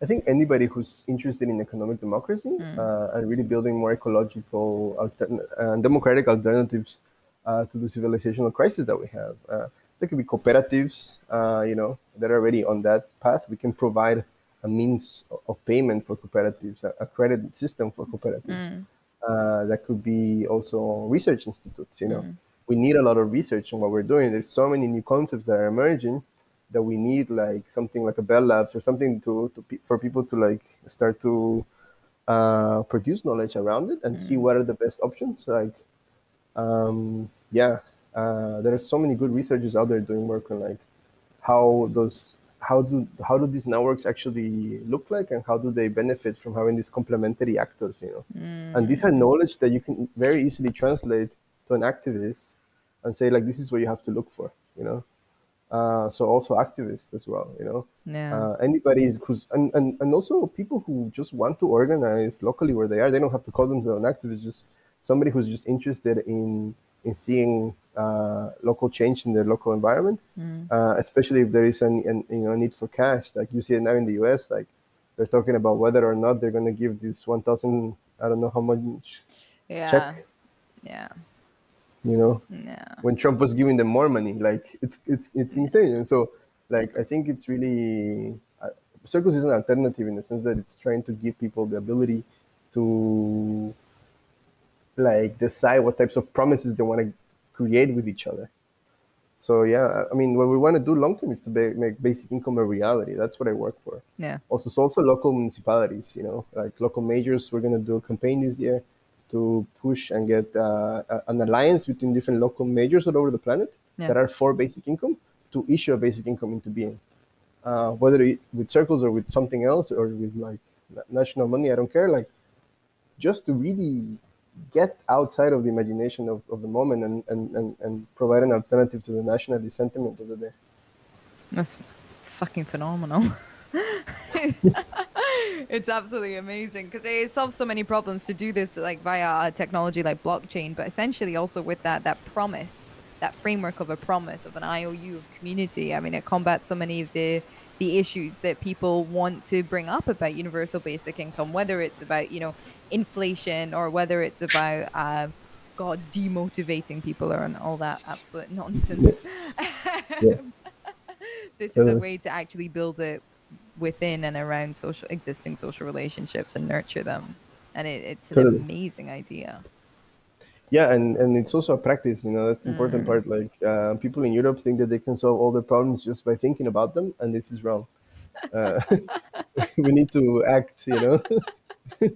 I think anybody who's interested in economic democracy Mm. uh, and really building more ecological altern- and democratic alternatives uh, to the civilizational crisis that we have. Uh, there could be cooperatives, uh, you know, that are already on that path. We can provide a means of payment for cooperatives, a, a credit system for cooperatives. Mm. Uh, that could be also research institutes. You know, we need a lot of research on what we're doing. There's so many new concepts that are emerging that we need like something like a Bell Labs or something to, to for people to like start to uh, produce knowledge around it and see what are the best options. Like, um, yeah, uh, there are so many good researchers out there doing work on like how those how do how do these networks actually look like and how do they benefit from having these complementary actors you know? And these are knowledge that you can very easily translate to an activist and say like this is what you have to look for you know? Uh, so also activists as well you know? Yeah. Uh, anybody who's and, and, and also people who just want to organize locally where they are they don't have to call themselves an activist just somebody who's just interested in in seeing uh, local change in their local environment uh, especially if there is an, an you know need for cash. Like you see it now in the us like they're talking about whether or not they're going to give this 1000 i don't know how much yeah. check yeah. you know? Yeah. When Trump was giving them more money. Like it's it's it's insane. And so like I think it's really uh, Circles is an alternative in the sense that it's trying to give people the ability to like decide what types of promises they want to create with each other. So yeah, I mean, what we want to do long term is to ba- make basic income a reality. That's what I work for yeah also so also local municipalities you know like local majors we're going to do a campaign this year to push and get uh, an alliance between different local majors all over the planet Yeah. that are for basic income to issue a basic income into being uh, whether it, with circles or with something else or with like national money i don't care like just to really get outside of the imagination of, of the moment and, and, and, and provide an alternative to the nationalist sentiment of the day That's fucking phenomenal. it's absolutely amazing because it solves so many problems to do this like via technology like blockchain, but essentially also with that that promise, that framework of a promise of an IOU of community. I mean, it combats so many of the the issues that people want to bring up about universal basic income, whether it's about you know inflation or whether it's about uh, God demotivating people or and all that absolute nonsense. yeah. this is a way to actually build it within and around social existing social relationships and nurture them. And it, it's an amazing idea Yeah, and, and it's also a practice, you know, that's the important part. Like, uh, people in Europe think that they can solve all their problems just by thinking about them, and this is wrong. Uh, we need to act, you know.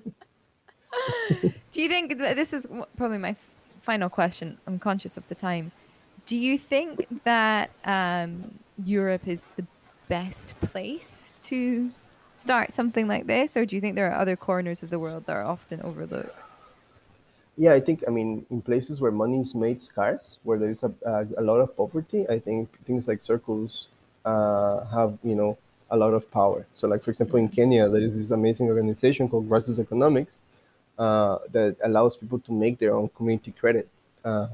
do you think this is probably my final question i'm conscious of the time do you think that um, europe is the best place to start something like this or do you think there are other corners of the world that are often overlooked yeah, I think, I mean, in places where money is made scarce, where there is a, a, a lot of poverty, I think things like circles uh, have, you know, a lot of power. So, like, for example, in Kenya, there is this amazing organization called Grassroots Economics uh, that allows people to make their own community credit. Uh,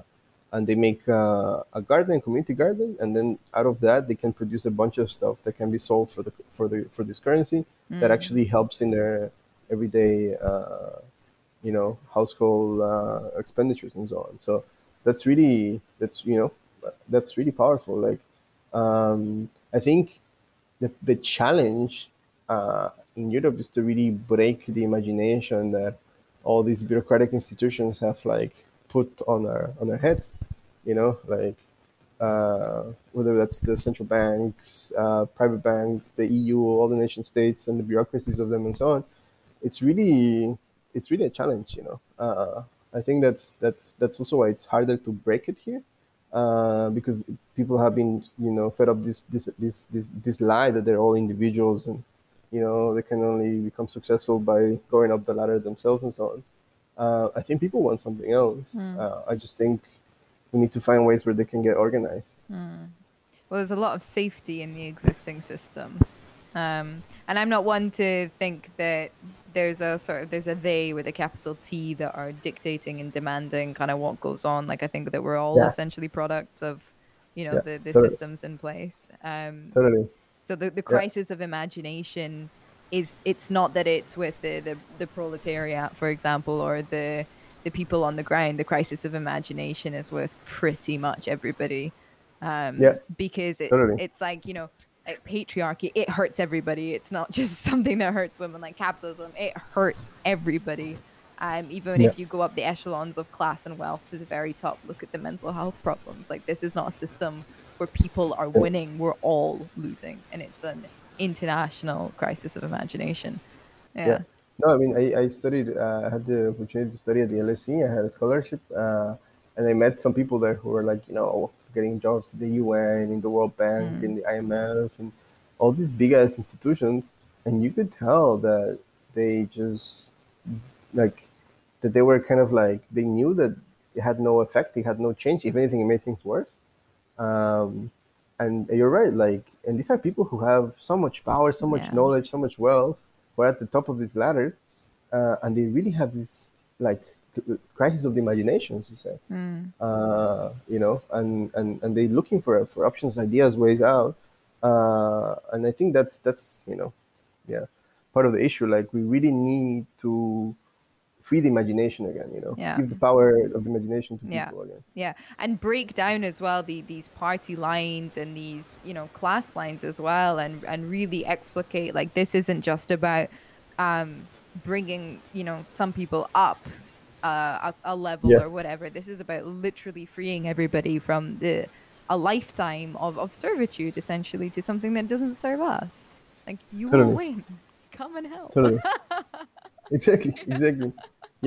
and they make uh, a garden, community garden, and then out of that they can produce a bunch of stuff that can be sold for the for the for this currency that actually helps in their everyday, uh, you know, household uh, expenditures and so on. So that's really that's you know that's really powerful. Like um, I think the the challenge uh, in Europe is to really break the imagination that all these bureaucratic institutions have like put on our on our heads. You know, like uh, whether that's the central banks, uh, private banks, the EU, all the nation states, and the bureaucracies of them, and so on. It's really it's really a challenge. You know, uh, I think that's that's that's also why it's harder to break it here uh, because people have been you know fed up this this this this this lie that they're all individuals and you know they can only become successful by going up the ladder themselves and so on. Uh, I think people want something else. Hmm. Uh, I just think we need to find ways where they can get organized. Well, there's a lot of safety in the existing system. Um, and I'm not one to think that there's a sort of there's a they with a capital T that are dictating and demanding kind of what goes on. Like I think that we're all Yeah. essentially products of, you know, Yeah, the, the totally. systems in place. Um, Totally. so the, the crisis of imagination is it's not that it's with the, the, the proletariat, for example, or the the people on the ground. The crisis of imagination is with pretty much everybody. Um, Yeah, because it, totally. it's like you know like patriarchy it hurts everybody. It's not just something that hurts women like capitalism it hurts everybody. Um, even Yeah. if you go up the echelons of class and wealth to the very top look at the mental health problems. Like this is not a system where people are winning we're all losing. And it's an international crisis of imagination. Yeah, Yeah. No, I mean, I, I studied, uh, I had the opportunity to study at the LSE. I had a scholarship, uh, and I met some people there who were like, you know, getting jobs at the UN, in the World Bank, in the IMF, and all these big ass institutions. And you could tell that they just, like, that they were kind of like, they knew that it had no effect, it had no change. If anything, it made things worse. Um, and you're right, like, and these are people who have so much power, so much Yeah. knowledge, so much wealth who are at the top of these ladders, uh, and they really have this like crisis of the imagination, as you say. Uh, you know, and and and they're looking for for options, ideas, ways out. Uh, and I think that's that's you know, yeah, part of the issue. Like we really need to free the imagination again. You know, Yeah. give the power of the imagination to Yeah. people again. Yeah, and break down as well the these party lines and these you know class lines as well, and and really explicate like this isn't just about um, bringing you know some people up uh, a, a level Yeah. or whatever. This is about literally freeing everybody from the a lifetime of, of servitude essentially to something that doesn't serve us. Like you Totally. will win. Come and help. Totally. exactly. Exactly.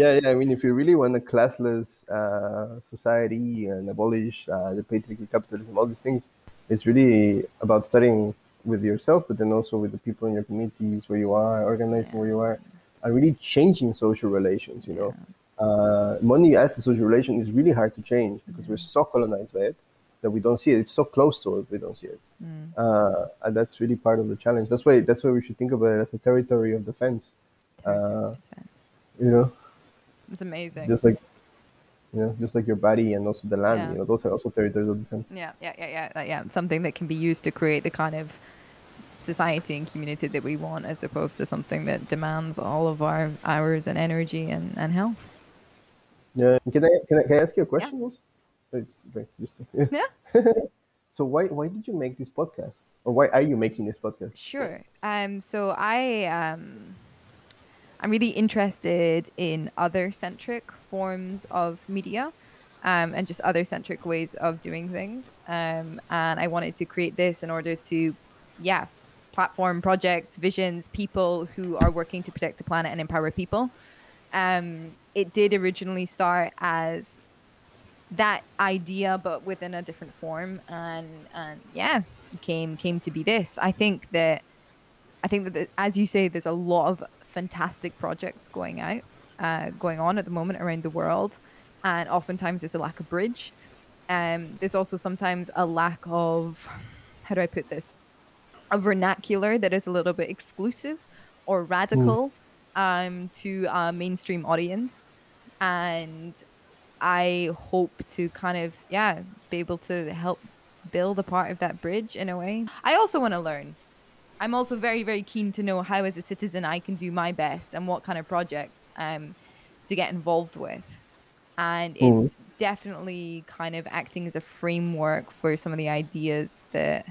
Yeah, yeah. I mean, if you really want a classless uh, society and abolish uh, the patriarchy, capitalism, all these things, it's really about studying with yourself, but then also with the people in your communities where you are, organizing where you are, and really changing social relations. You know, uh, money as a social relation is really hard to change because we're so colonized by it that we don't see it. It's so close to us, we don't see it. Uh, and that's really part of the challenge. That's why that's why we should think about it as a territory of defense. Uh, you know, It's amazing. just like you know, just like your body and also the land. Yeah. You know, those are also territories of defense. Yeah, yeah, yeah, yeah, yeah. Something that can be used to create the kind of society and community that we want, as opposed to something that demands all of our hours and energy and, and health. Yeah. Can I can I, can I ask you a question? Also? It's, okay, just Yeah, so why why did you make this podcast, or why are you making this podcast? sure. Um, so I um, I'm really interested in other centric forms of media. Um, and just other centric ways of doing things. Um, and I wanted to create this in order to, yeah, platform projects, visions, people who are working to protect the planet and empower people. Um, it did originally start as that idea, but within a different form, and and yeah, came came to be this. I think that I think that, the, as you say, there's a lot of fantastic projects going out, uh, going on at the moment around the world, and oftentimes there's a lack of bridge. Um, there's also sometimes a lack of, how do I put this, a vernacular that is a little bit exclusive or radical um, to a mainstream audience, and I hope to kind of yeah be able to help build a part of that bridge in a way. I also want to learn. I'm also very very keen to know how as a citizen I can do my best and what kind of projects um, to get involved with. And Mhm. it's definitely kind of acting as a framework for some of the ideas that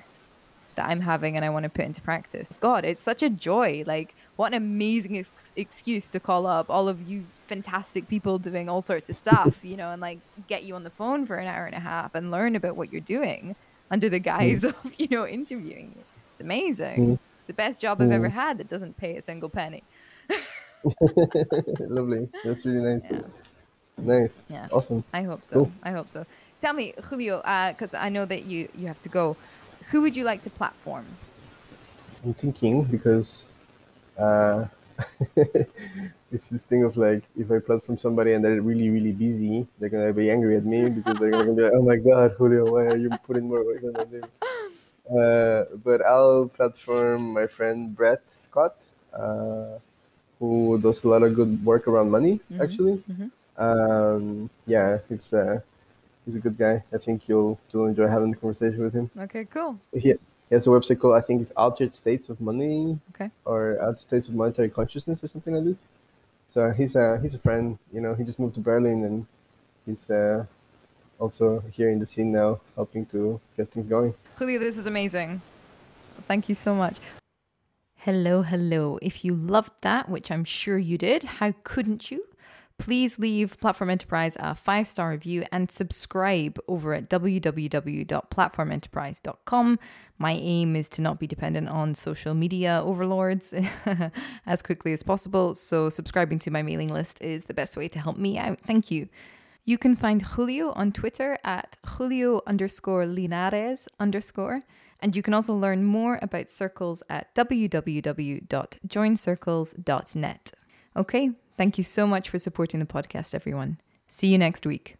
that I'm having and I want to put into practice. God, it's such a joy. Like, what an amazing ex- excuse to call up all of you fantastic people doing all sorts of stuff, you know, and like get you on the phone for an hour and a half and learn about what you're doing under the guise of, you know, interviewing you. It's amazing. Mm. It's the best job I've ever Mm. had that doesn't pay a single penny. Lovely. That's really nice. Yeah. Nice. Yeah. Awesome. I hope so. Cool. I hope so. Tell me, Julio, because I know that you you have to go. Who would you like to platform? I'm thinking because Uh, it's this thing of like if I platform somebody and they're really really busy, they're gonna be angry at me because they're gonna be like, oh my god, Julio, why are you putting more work on my name? Uh, but I'll platform my friend Brett Scott, uh, who does a lot of good work around money. Mhm, Actually, mhm. um, yeah, he's uh, he's a good guy. I think you'll you'll enjoy having the conversation with him. Okay, cool. He, he has a website called I think it's Altered States of Money Okay. or Altered States of Monetary Consciousness or something like this. So he's a he's a friend. You know, he just moved to Berlin and he's uh, also here in the scene now, helping to get things going. Julio, this was amazing. Thank you so much. Hello, hello. If you loved that, which I'm sure you did, how couldn't you? Please leave Platform Enterprise a five star review and subscribe over at www.platformenterprise.com. My aim is to not be dependent on social media overlords as quickly as possible, so subscribing to my mailing list is the best way to help me out. Thank you. You can find Julio on Twitter at Julio underscore Linares underscore. And you can also learn more about circles at www.joincircles.net. Okay, thank you so much for supporting the podcast, everyone. See you next week.